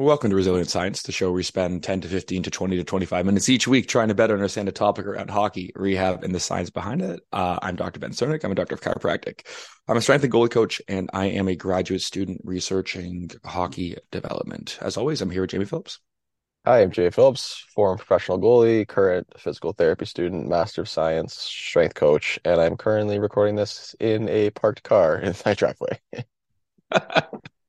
Welcome to Resilient Science, the show where we spend 10 to 15 to 20 to 25 minutes each week trying to better understand a topic around hockey, rehab, and the science behind it. Uh, I'm Dr. Ben Csiernik. I'm a doctor of chiropractic. I'm a strength and goalie coach, and I am a graduate student researching hockey development. As always, I'm here with Jamie Phillips. Hi, I'm Jay Phillips, former professional goalie, current physical therapy student, master of science, strength coach, and I'm currently recording this in a parked car in my driveway.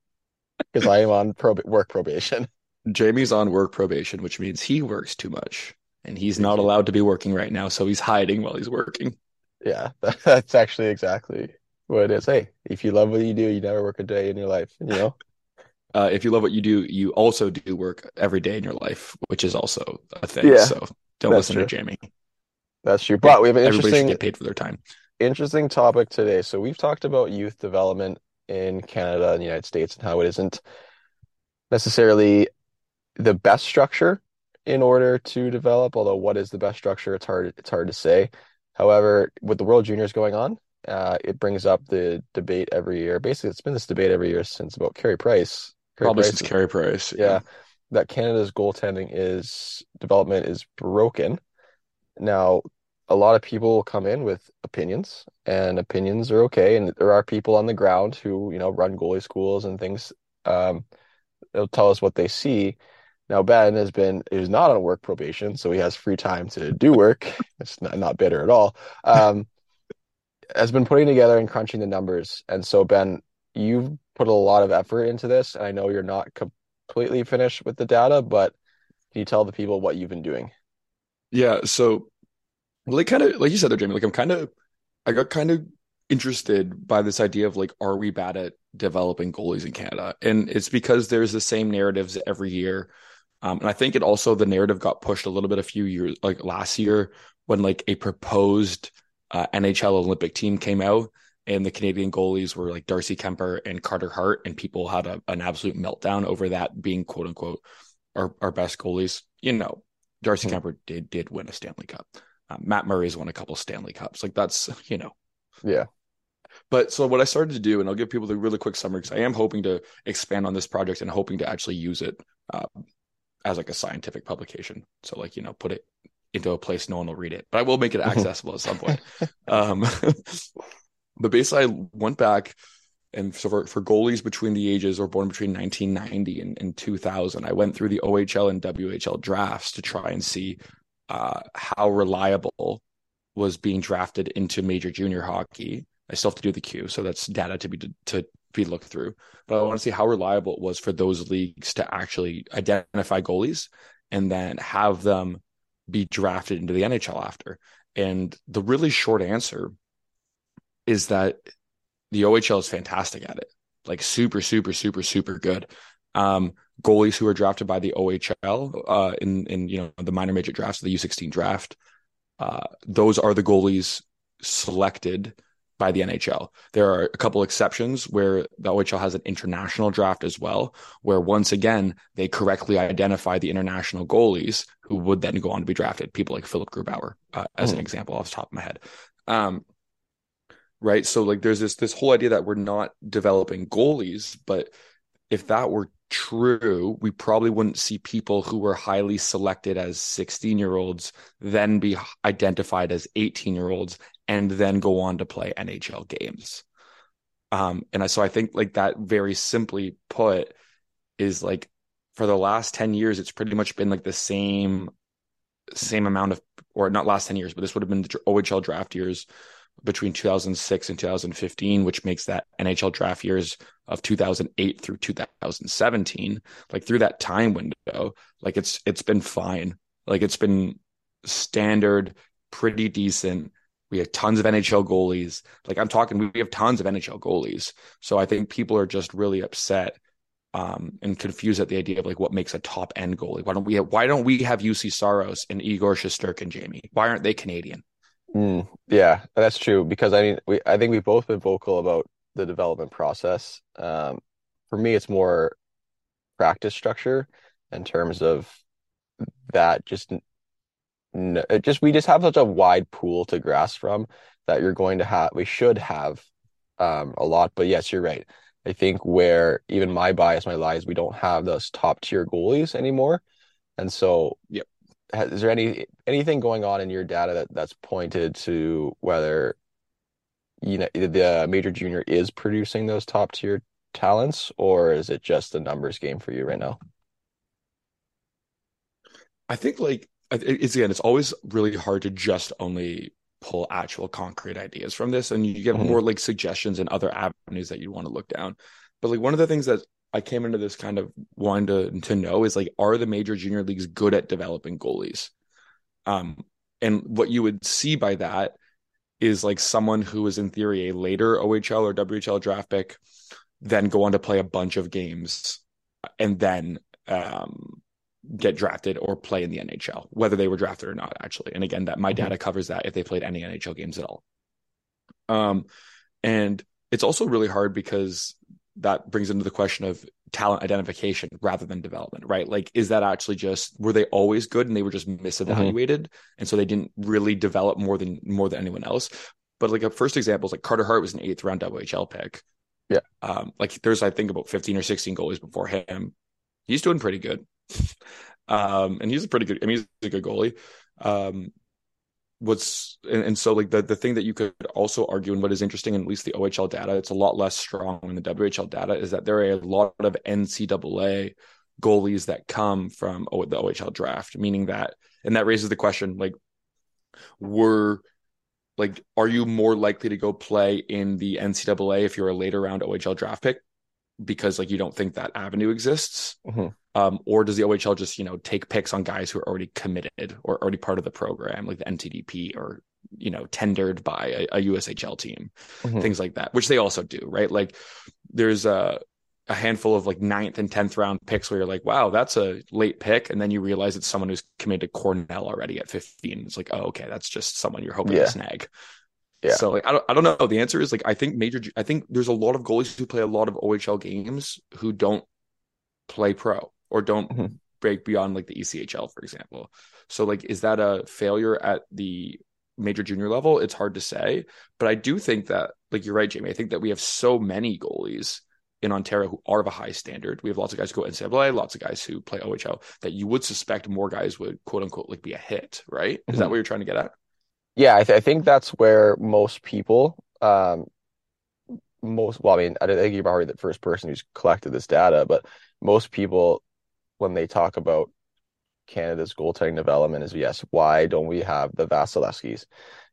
because I am on prob- work probation. Jamie's on work probation, which means he works too much and he's not allowed to be working right now. So he's hiding while he's working. Yeah, that's actually exactly what it is. Hey, if you love what you do, you never work a day in your life, you know? Uh, if you love what you do, you also do work every day in your life, which is also a thing. Yeah, so don't listen true. to Jamie. That's true. But we have an Everybody interesting should get paid for their time. interesting topic today. So we've talked about youth development in Canada and the United States and how it isn't necessarily the best structure in order to develop. Although what is the best structure, it's hard it's hard to say. However, with the World Juniors going on, uh, it brings up the debate every year. Basically, it's been this debate every year since about Carey Price. Carey Probably Price since Carey Price. yeah, that Canada's goaltending is development is broken. Now, a lot of people come in with opinions, and opinions are okay. And there are people on the ground who, you know, run goalie schools and things. Um, they'll tell us what they see. Now, Ben has been is not on work probation, so he has free time to do work. It's not, not bitter at all. Um, has been putting together and crunching the numbers. And so, Ben, you've put a lot of effort into this, and I know you're not completely finished with the data, but can you tell the people what you've been doing? Yeah. So, like, kind of, like you said there, Jamie, like, I'm kind of, I got kind of interested by this idea of like, are we bad at developing goalies in Canada? And it's because there's the same narratives every year. Um, and I think it also, the narrative got pushed a little bit a few years, like last year when like a proposed uh, NHL Olympic team came out and the Canadian goalies were like Darcy Kuemper and Carter Hart, and people had a, an absolute meltdown over that being quote unquote our, our best goalies. You know, Darcy Mhm. Kuemper did did win a Stanley Cup. Uh, Matt Murray's won a couple Stanley Cups. Like that's you know. Yeah. But so what I started to do, and I'll give people the really quick summary because I am hoping to expand on this project and hoping to actually use it uh, as like a scientific publication. So like you know, put it into a place no one will read it, but I will make it accessible at some point. Um, but basically, I went back and so for, for goalies between the ages or born between 1990 and, and 2000, I went through the OHL and WHL drafts to try and see uh, how reliable was being drafted into major junior hockey. I still have to do the Q, so that's data to be to be looked through. But I want to see how reliable it was for those leagues to actually identify goalies and then have them be drafted into the NHL after. And the really short answer is that the OHL is fantastic at it, like super, super, super, super good. Um, goalies who are drafted by the OHL uh, in in you know the minor major drafts, the U16 draft, uh, those are the goalies selected by the NHL. There are a couple exceptions where the OHL has an international draft as well, where once again they correctly identify the international goalies who would then go on to be drafted. People like Philipp Grubauer, uh, as mm. an hmm. example, off the top of my head. Um, right, so like there's this this whole idea that we're not developing goalies, but if that were true, we probably wouldn't see people who were highly selected as 16 year olds then be identified as 18 year olds and then go on to play NHL games. Um, and I, so I think like that very simply put is like for the last 10 years, it's pretty much been like the same, same amount of, or not last 10 years, but this would have been the OHL draft years between 2006 and 2015, which makes that NHL draft years of 2008 through 2017. Like through that time window, like it's it's been fine. Like it's been standard, pretty decent. We have tons of NHL goalies. Like I'm talking, we have tons of NHL goalies. So I think people are just really upset um, and confused at the idea of like what makes a top end goalie. Why don't we have, why don't we have Juuse Saros and Igor Shesterkin, and Jamie? Why aren't they Canadian? Mm, yeah, that's true. Because I mean, we I think we've both been vocal about the development process. Um, for me, it's more practice structure in terms of that. Just, just we just have such a wide pool to grasp from that you're going to have. We should have um, a lot. But yes, you're right. I think where even my bias, my lies, we don't have those top tier goalies anymore, and so yep is there any anything going on in your data that that's pointed to whether you know the major junior is producing those top tier talents or is it just a numbers game for you right now i think like it's again it's always really hard to just only pull actual concrete ideas from this and you get mm-hmm. more like suggestions and other avenues that you want to look down but like one of the things that I came into this kind of wanting to to know is like, are the major junior leagues good at developing goalies? Um, and what you would see by that is like someone who is in theory a later OHL or WHL draft pick, then go on to play a bunch of games, and then um, get drafted or play in the NHL, whether they were drafted or not. Actually, and again, that my mm-hmm. data covers that if they played any NHL games at all. Um, and it's also really hard because that brings into the question of talent identification rather than development, right? Like, is that actually just were they always good and they were just misevaluated, mm-hmm. and so they didn't really develop more than more than anyone else? But like a first example is like Carter Hart was an eighth round WHL pick. Yeah. Um, like there's I think about 15 or 16 goalies before him. He's doing pretty good. um, and he's a pretty good. I mean, he's a good goalie. Um, what's and, and, so like the the thing that you could also argue and what is interesting in at least the OHL data it's a lot less strong in the WHL data is that there are a lot of NCAA goalies that come from the OHL draft meaning that and that raises the question like were like are you more likely to go play in the NCAA if you're a later round OHL draft pick because like you don't think that avenue exists mm-hmm. um, or does the OHL just you know take picks on guys who are already committed or already part of the program like the NTDP or you know tendered by a, a USHL team mm-hmm. things like that which they also do right like there's a a handful of like ninth and tenth round picks where you're like, wow, that's a late pick, and then you realize it's someone who's committed to Cornell already at 15. It's like, oh, okay, that's just someone you're hoping yeah. to snag. Yeah. So like I don't I don't know. The answer is like I think major I think there's a lot of goalies who play a lot of OHL games who don't play pro or don't mm-hmm. break beyond like the ECHL, for example. So like is that a failure at the major junior level? It's hard to say. But I do think that, like you're right, Jamie. I think that we have so many goalies in Ontario who are of a high standard. We have lots of guys who go NCAA, lots of guys who play OHL that you would suspect more guys would quote unquote like be a hit, right? Is mm-hmm. that what you're trying to get at? Yeah, I, th- I think that's where most people, um, most well, I mean, I think you're probably the first person who's collected this data, but most people, when they talk about Canada's goaltending development, is yes, why don't we have the Vasilevskis,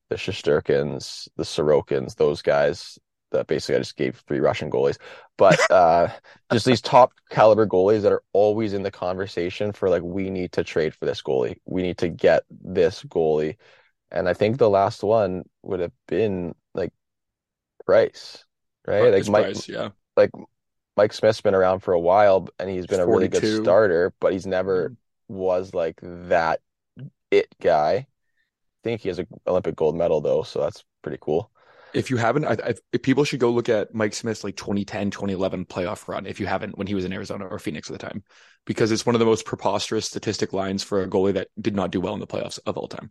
the Shesterkins, the Sorokins, those guys that basically I just gave three Russian goalies, but uh, just these top caliber goalies that are always in the conversation for like we need to trade for this goalie, we need to get this goalie and I think the last one would have been like Price, right? like Mike, Price, yeah. Like Mike Smith's been around for a while, and he's been 42. a really good starter, but he's never mm-hmm. was like that it guy. I think he has an Olympic gold medal though, so that's pretty cool. If you haven't, I, I, if people should go look at Mike Smith's like 2010, 2011 playoff run. If you haven't, when he was in Arizona or Phoenix at the time, because it's one of the most preposterous statistic lines for a goalie that did not do well in the playoffs of all time.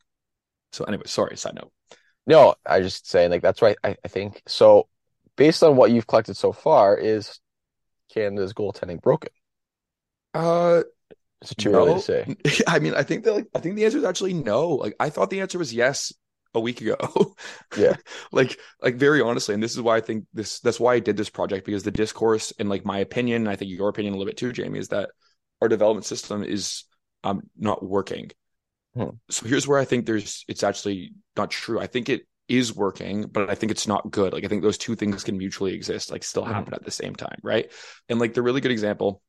So anyway, sorry, side note. No, I just saying like that's right. I, I think so. Based on what you've collected so far, is Canada's goaltending broken? Uh, Is it too no. early to say? I mean, I think that like I think the answer is actually no. Like I thought the answer was yes a week ago. Yeah. like like very honestly, and this is why I think this that's why I did this project because the discourse and like my opinion, and I think your opinion a little bit too, Jamie, is that our development system is um not working. Hmm. So here's where I think there's it's actually not true. I think it is working, but I think it's not good. Like I think those two things can mutually exist, like still Mhm. happen at the same time, right? And like the really good example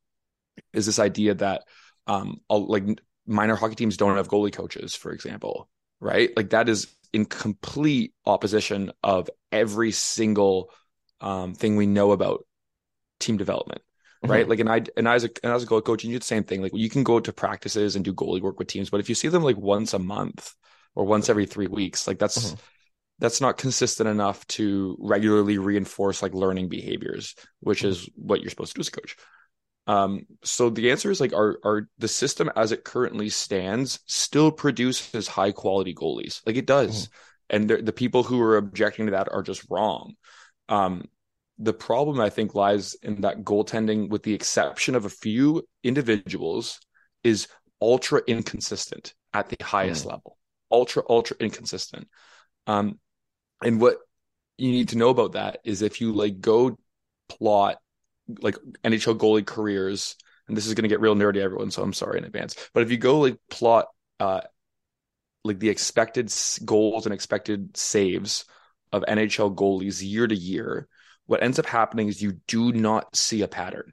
is this idea that um like minor hockey teams don't have goalie coaches, for example, right? Like that is in complete opposition of every single um thing we know about team development. Right. Like, and I, and I, as a, and as a goalie coach, you do the same thing. Like, you can go to practices and do goalie work with teams, but if you see them like once a month or once every three weeks, like that's, Mhm. that's not consistent enough to regularly reinforce like learning behaviors, which is what you're supposed to do as a coach. Um, so the answer is like, are, are the system as it currently stands still produces high quality goalies? Like it does. And the the people who are objecting to that are just wrong. Um, the problem I think lies in that goaltending, with the exception of a few individuals, is ultra inconsistent at the highest level. Ultra, ultra inconsistent. Um, and what you need to know about that is if you like go plot like NHL goalie careers, and this is going to get real nerdy, everyone. So I'm sorry in advance. But if you go like plot, uh, like the expected goals and expected saves of NHL goalies year to year, what ends up happening is you do not see a pattern.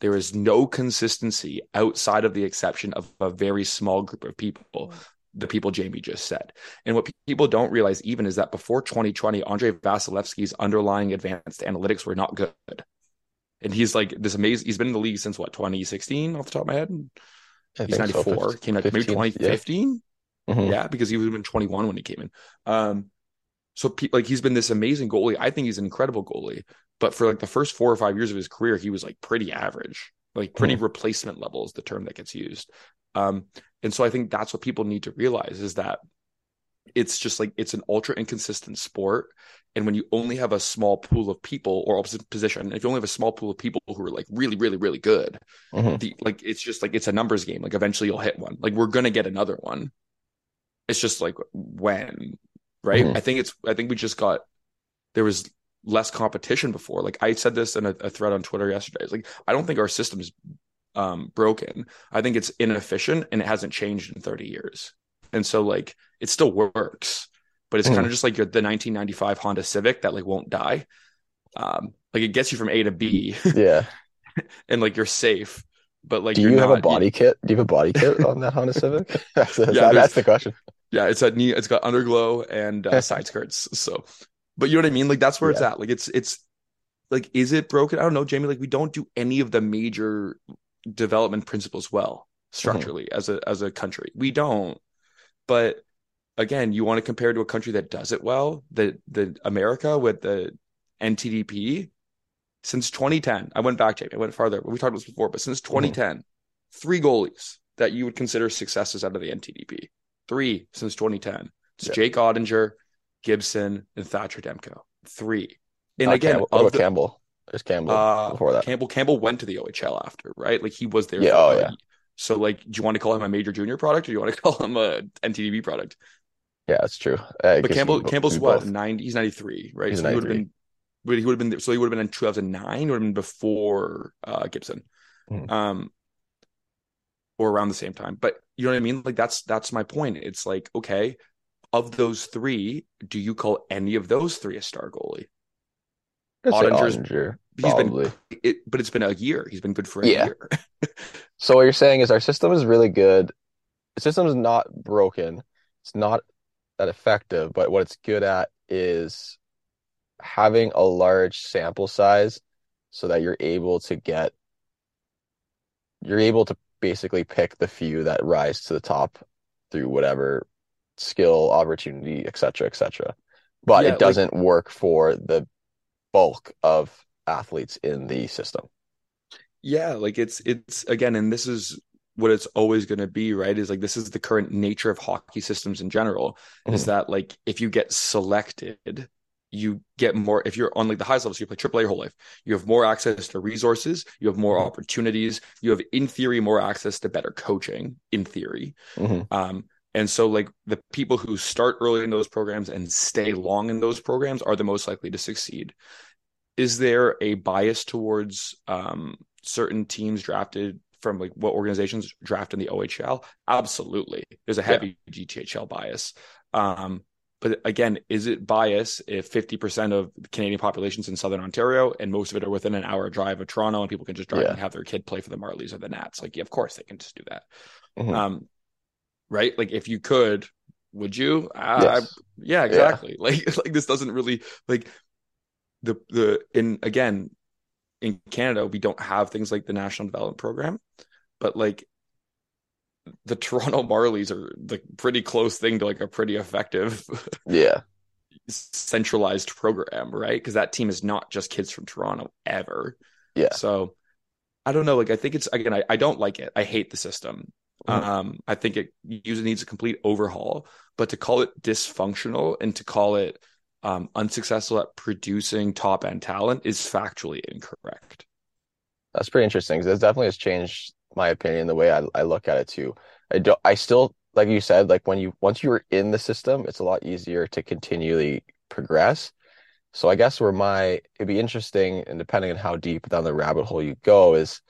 There is no consistency outside of the exception of a very small group of people, the people Jamie just said. And what people don't realize even is that before 2020, Andre Vasilevskiy's underlying advanced analytics were not good. And he's like this amazing, he's been in the league since what, 2016 off the top of my head? He's think so. 94, Fif- came like maybe 15, yeah. 2015 Mhm. yeah, because he was been 21 when he came in. Um, so like he's been this amazing goalie. I think he's an incredible goalie, but for like the first four or five years of his career, he was like pretty average, like pretty replacement level is the term that gets used. Um, and so I think that's what people need to realize is that it's just like it's an ultra inconsistent sport. And when you only have a small pool of people or opposite position, if you only have a small pool of people who are like really, really, really good, Mhm. the like it's just like it's a numbers game. Like eventually you'll hit one. Like we're gonna get another one. It's just like when, right? Mhm. I think it's I think we just got there was less competition before. Like I said this in a, a thread on Twitter yesterday. It's like I don't think our system is um broken. I think it's inefficient and it hasn't changed in 30 years. And so like it still works, but it's Mhm. kind of just like the 1995 Honda Civic that like won't die. Um like it gets you from A to B Yeah. and like you're safe. But like Do you have a not- body kit? Do you have a body kit on that Honda Civic? that's, Yeah, that's the question. Yeah, it's a knee. It's got underglow and uh, side skirts. So, but you know what I mean? Like that's where it's at. Like it's it's like is it broken? I don't know, Jamie. Like we don't do any of the major development principles well structurally as a as a country. We don't. But again, you want to compare to a country that does it well, the the America with the NTDP since 2010. I went back, Jamie. I went farther. We talked about this before, but since 2010, three goalies that you would consider successes out of the NTDP. Three since 2010. It's Yeah. Jake Oettinger, Gibson, and Thatcher Demko. Three. And Not again, Campbell. What about the- Campbell? There's Campbell uh, before that. Campbell Campbell went to the OHL after, right? Like he was there. Yeah, oh, yeah. So like, do you want to call him a major junior product, or do you want to call him a NTDP product? Yeah, that's true. I But Campbell Campbell's what both- ninety? He's ninety three, right? He's so he would have been. He would have been so he would have been in two thousand nine. Would have been before uh, Gibson, Mhm. um, or around the same time. But you know what I mean? Like that's that's my point. It's like okay, of those three, do you call any of those three a star goalie? Oettinger's- Ottinger, he's been- probably. It, but it's been a year. He's been good for a Yeah. year. So what you're saying is our system is really good. The system is not broken. It's not that effective, but what it's good at is having a large sample size so that you're able to get you're able to basically pick the few that rise to the top through whatever skill, opportunity, etc., cetera, et cetera. but Yeah, it doesn't work for the bulk of athletes in the system. Yeah, like it's it's again, and this is what it's always going to be, right? Is like this is the current nature of hockey systems in general. Is Mhm. that like if you get selected, you get more. If you're on like the highest level, so you play AAA your whole life, you have more access to resources, you have more Mhm. opportunities, you have in theory more access to better coaching. In theory, Mhm. um, and so like the people who start early in those programs and stay long in those programs are the most likely to succeed. Is there a bias towards um, certain teams drafted from like what organizations draft in the OHL? Absolutely. There's a Yeah. heavy GTHL bias. Um, again, is it bias if 50% of the Canadian population's in Southern Ontario and most of it are within an hour drive of Toronto and people can just drive Yeah. and have their kid play for the Marlies or the Nats? Like, yeah, of course they can just do that. Mhm. Um, right? Like if you could, would you? I, Yes. yeah, exactly. Like like this doesn't really like the the in again in Canada we don't have things like the National Development Program, but like the Toronto Marlies are the pretty close thing to like a pretty effective Yeah. centralized program, right? Because that team is not just kids from Toronto ever. Yeah. So I don't know. Like I think it's again, I, I don't like it. I hate the system. Mhm. Um, I think it usually needs a complete overhaul. But to call it dysfunctional and to call it um, unsuccessful at producing top end talent is factually incorrect. That's pretty interesting because it definitely has changed my opinion, the way I, I look at it too. I don't, I still, like you said, like when you, once you're in the system, it's a lot easier to continually progress. So I guess where my, it'd be interesting, and depending on how deep down the rabbit hole you go, is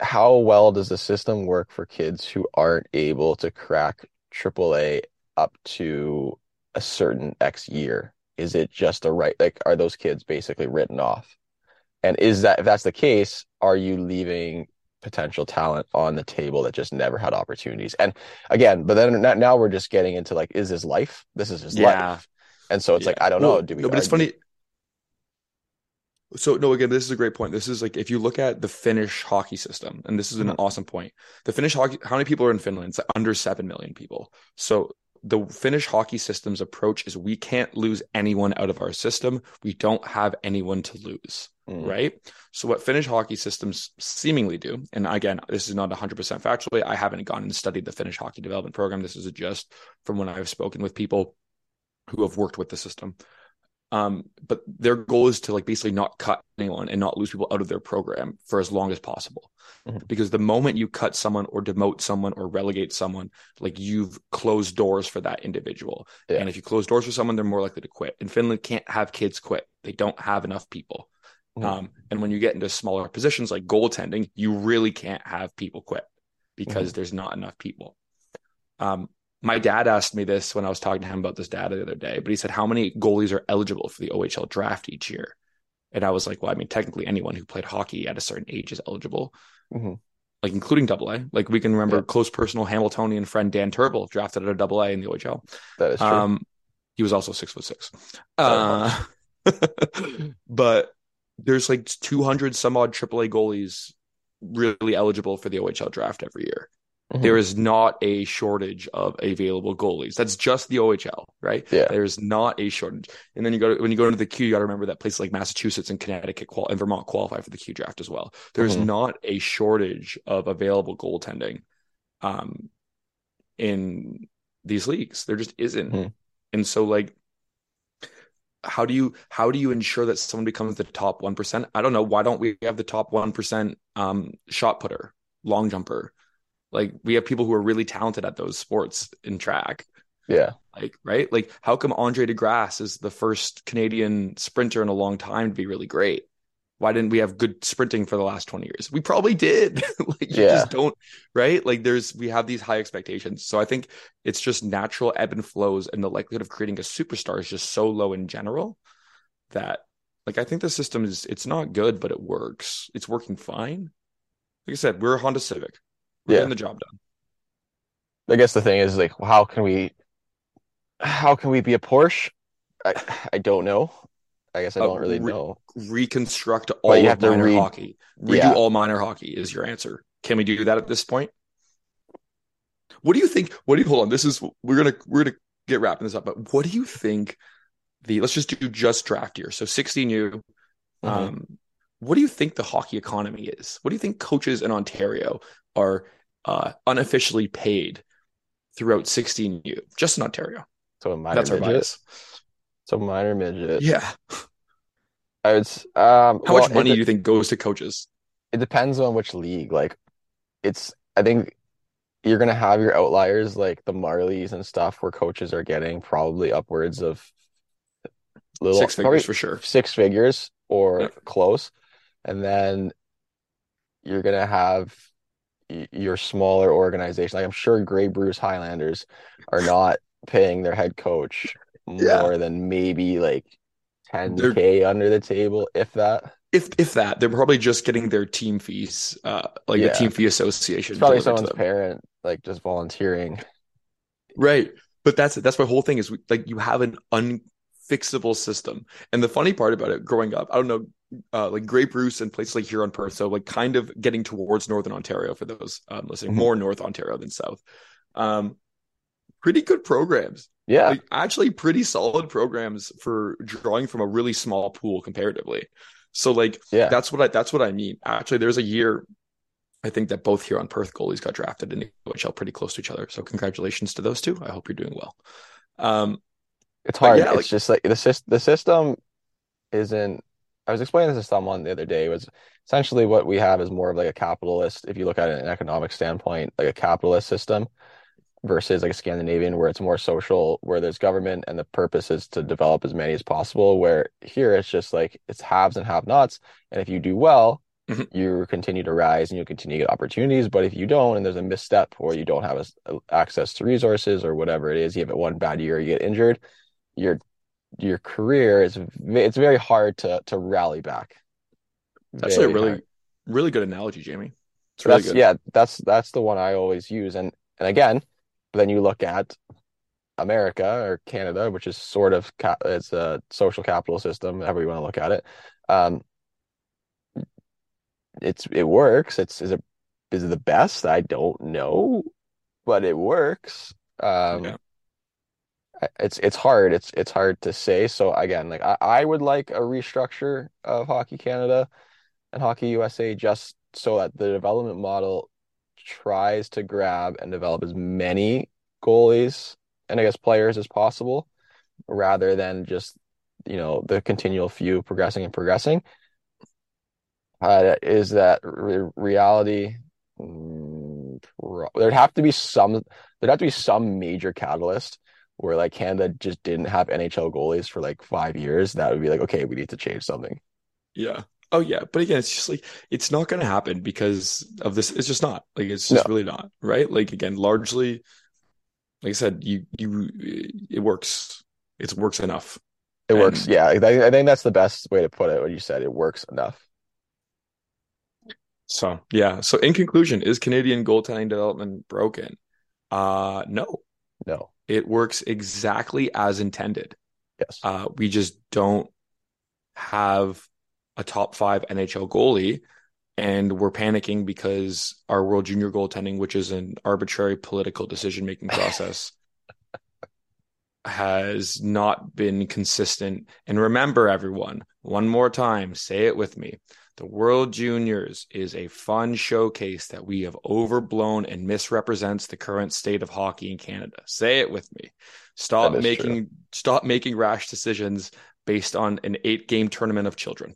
how well does the system work for kids who aren't able to crack AAA up to a certain X year? Is it just a right, like, are those kids basically written off? And is that, if that's the case, are you leaving potential talent on the table that just never had opportunities? And again, but then now- now we're just getting into like, is his life? This is his Yeah. life. And so it's Yeah. like, I don't Well, know. Do we no, but it's funny. So no, again, this is a great point. This is like if you look at the Finnish hockey system, and this is an Mhm. awesome point. The Finnish hockey, how many people are in Finland? It's under seven million people. So the Finnish hockey system's approach is we can't lose anyone out of our system. We don't have anyone to lose, Mm. right? So what Finnish hockey systems seemingly do, and again, this is not 100% factually. I haven't gone and studied the Finnish hockey development program. This is just from when I've spoken with people who have worked with the system. Um, but their goal is to like basically not cut anyone and not lose people out of their program for as long as possible. Mhm. Because the moment you cut someone or demote someone or relegate someone, like you've closed doors for that individual. Yeah. And if you close doors for someone, they're more likely to quit. And Finland can't have kids quit. They don't have enough people. Mhm. Um, and when you get into smaller positions like goaltending, you really can't have people quit because there's not enough people. Um, my dad asked me this when I was talking to him about this data the other day, but he said, How many goalies are eligible for the OHL draft each year? And I was like, Well, I mean, technically anyone who played hockey at a certain age is eligible, Mhm. like including double A. Like we can remember Yeah. close personal Hamiltonian friend Dan Turble drafted at a double A in the OHL. That is true. Um, he was also six foot six. Uh, but there's like 200 some odd AAA goalies really eligible for the OHL draft every year. Mhm. There is not a shortage of available goalies. That's just the OHL, right? Yeah. There's not a shortage. And then you go to, when you go into the Q, you got to remember that places like Massachusetts and Connecticut qual- and Vermont qualify for the Q draft as well. There's Mhm. not a shortage of available goaltending um, in these leagues. There just isn't. Mhm. And so like how do you how do you ensure that someone becomes the top 1%? I don't know. Why don't we have the top 1% um, shot putter, long jumper? Like we have people who are really talented at those sports in track. yeah. Like, right? Like, how come Andre De Grasse is the first Canadian sprinter in a long time to be really great? Why didn't we have good sprinting for the last 20 years? We probably did. like, you Yeah. just don't, right? Like, there's, we have these high expectations. So I think it's just natural ebb and flows, and the likelihood of creating a superstar is just so low in general that, like, I think the system is, it's not good, but it works. It's working fine. Like I said, we're a Honda Civic. We're Yeah. getting the job done. I guess the thing is like, how can we, how can we be a Porsche? I, I don't know. I guess I Uh, don't really re- know. reconstruct all you of have to minor hockey. Redo Yeah. all minor hockey is your answer. Can we do that at this point? What do you think? What do you hold on? This is we're gonna we're gonna get wrapping this up, but what do you think the let's just do just draft year. So 16U. Mhm. Um, what do you think the hockey economy is? What do you think coaches in Ontario are uh, unofficially paid throughout 16U, just in Ontario? So a minor That's our midget. Bias. So minor midget. Yeah. I would. s- Um, How well, much money do you think goes to coaches? it depends on which league. Like, it's. I think you're gonna have your outliers like the Marlies and stuff, where coaches are getting probably upwards of little Six probably figures for sure. six figures or Yeah. close, and then you're gonna have y- your smaller organization. Like I'm sure Grey Bruce Highlanders are not paying their head coach Yeah. more than maybe like They're- 10k under the table, if that. If if that, they're probably just getting their team fees, uh, like Yeah. the team fee association. It's probably someone's parent like just volunteering. Right. But that's that's my whole thing is we, like you have an unfixable system. And the funny part about it growing up, I don't know, uh, like Grey Bruce and places like here Huron Perth, so like kind of getting towards Northern Ontario for those um, listening, Mhm. more North Ontario than South. Um, pretty good programs. Yeah, Like actually pretty solid programs for drawing from a really small pool comparatively. So like yeah. that's what I that's what I mean. Actually, there's a year I think that both Huron Perth goalies got drafted in the OHL pretty close to each other. So congratulations to those two. I hope you're doing well. Um, It's hard. yeah, it's like- just like the system. The system isn't. I was explaining this to someone the other day. Was essentially what we have is more of like a capitalist. If you look at it an economic standpoint, like a capitalist system versus like a Scandinavian, where it's more social, where there's government and the purpose is to develop as many as possible. Where here it's just like it's haves and have-nots, and if you do well, Mhm. you continue to rise and you continue to get opportunities. But if you don't, and there's a misstep, or you don't have a, a- access to resources or whatever it is, you have it one bad year, you get injured your your career is it's very hard to to rally back. that's actually a really hard. really good analogy, Jamie. It's really That's good. yeah, that's that's the one I always use. And and again, then you look at America or Canada, which is sort of ca it's a social capital system, however you want to look at it. Um, it's it works. It's is it is it the best? I don't know, but it works. Um, Yeah. It's it's hard. It's it's hard to say. So again, like I, I would like a restructure of Hockey Canada and Hockey USA just so that the development model tries to grab and develop as many goalies and I guess players as possible rather than just, you know, the continual few progressing and progressing. Uh, is that re reality? Mm, there'd have to be some there'd have to be some major catalyst where like Canada just didn't have NHL goalies for like five years. That would be like, okay, we need to change something. Yeah. Oh yeah. But again, it's just like it's not gonna happen because of this. It's just not. Like it's just No. really not, right? Like again, largely, like I said, you you it works. It works enough. It works. Yeah, I, I think that's the best way to put it. What you said, it works enough. So yeah. So in conclusion, is Canadian goaltending development broken? Uh no. No. It works exactly as intended. Yes. Uh, we just don't have a top five NHL goalie, and we're panicking because our World Junior goaltending, which is an arbitrary political decision making process, has not been consistent. And remember, everyone, one more time, say it with me. The World Juniors is a fun showcase that we have overblown and misrepresents the current state of hockey in Canada. Say it with me. Stop making stop making rash decisions based on an eight game tournament of children.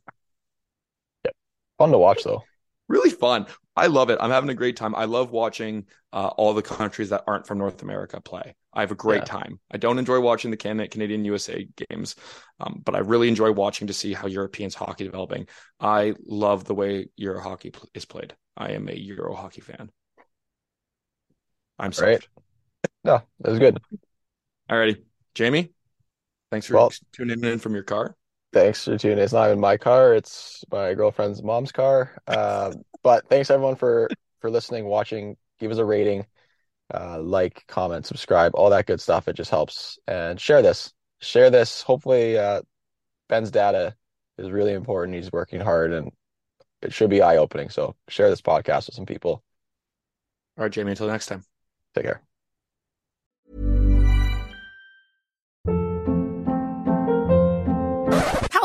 Fun to watch though. Really fun. I love it. I'm having a great time. I love watching uh, all the countries that aren't from North America play. I have a great Yeah. time. I don't enjoy watching the Can- Canadian USA games, um, but I really enjoy watching to see how Europeans hockey developing. I love the way Euro hockey pl- is played. I am a Euro hockey fan. I'm sorry. Right. No, that was good. Alrighty, Jamie. Thanks for Well- tuning in from your car. Thanks for tuning. in. It's not even my car; it's my girlfriend's mom's car. Um, but thanks everyone for for listening, watching. Give us a rating, uh, like, comment, subscribe, all that good stuff. It just helps. And share this. Share this. Hopefully, uh, Ben's data is really important. He's working hard, and it should be eye-opening. So share this podcast with some people. All right, Jamie. Until next time. Take care.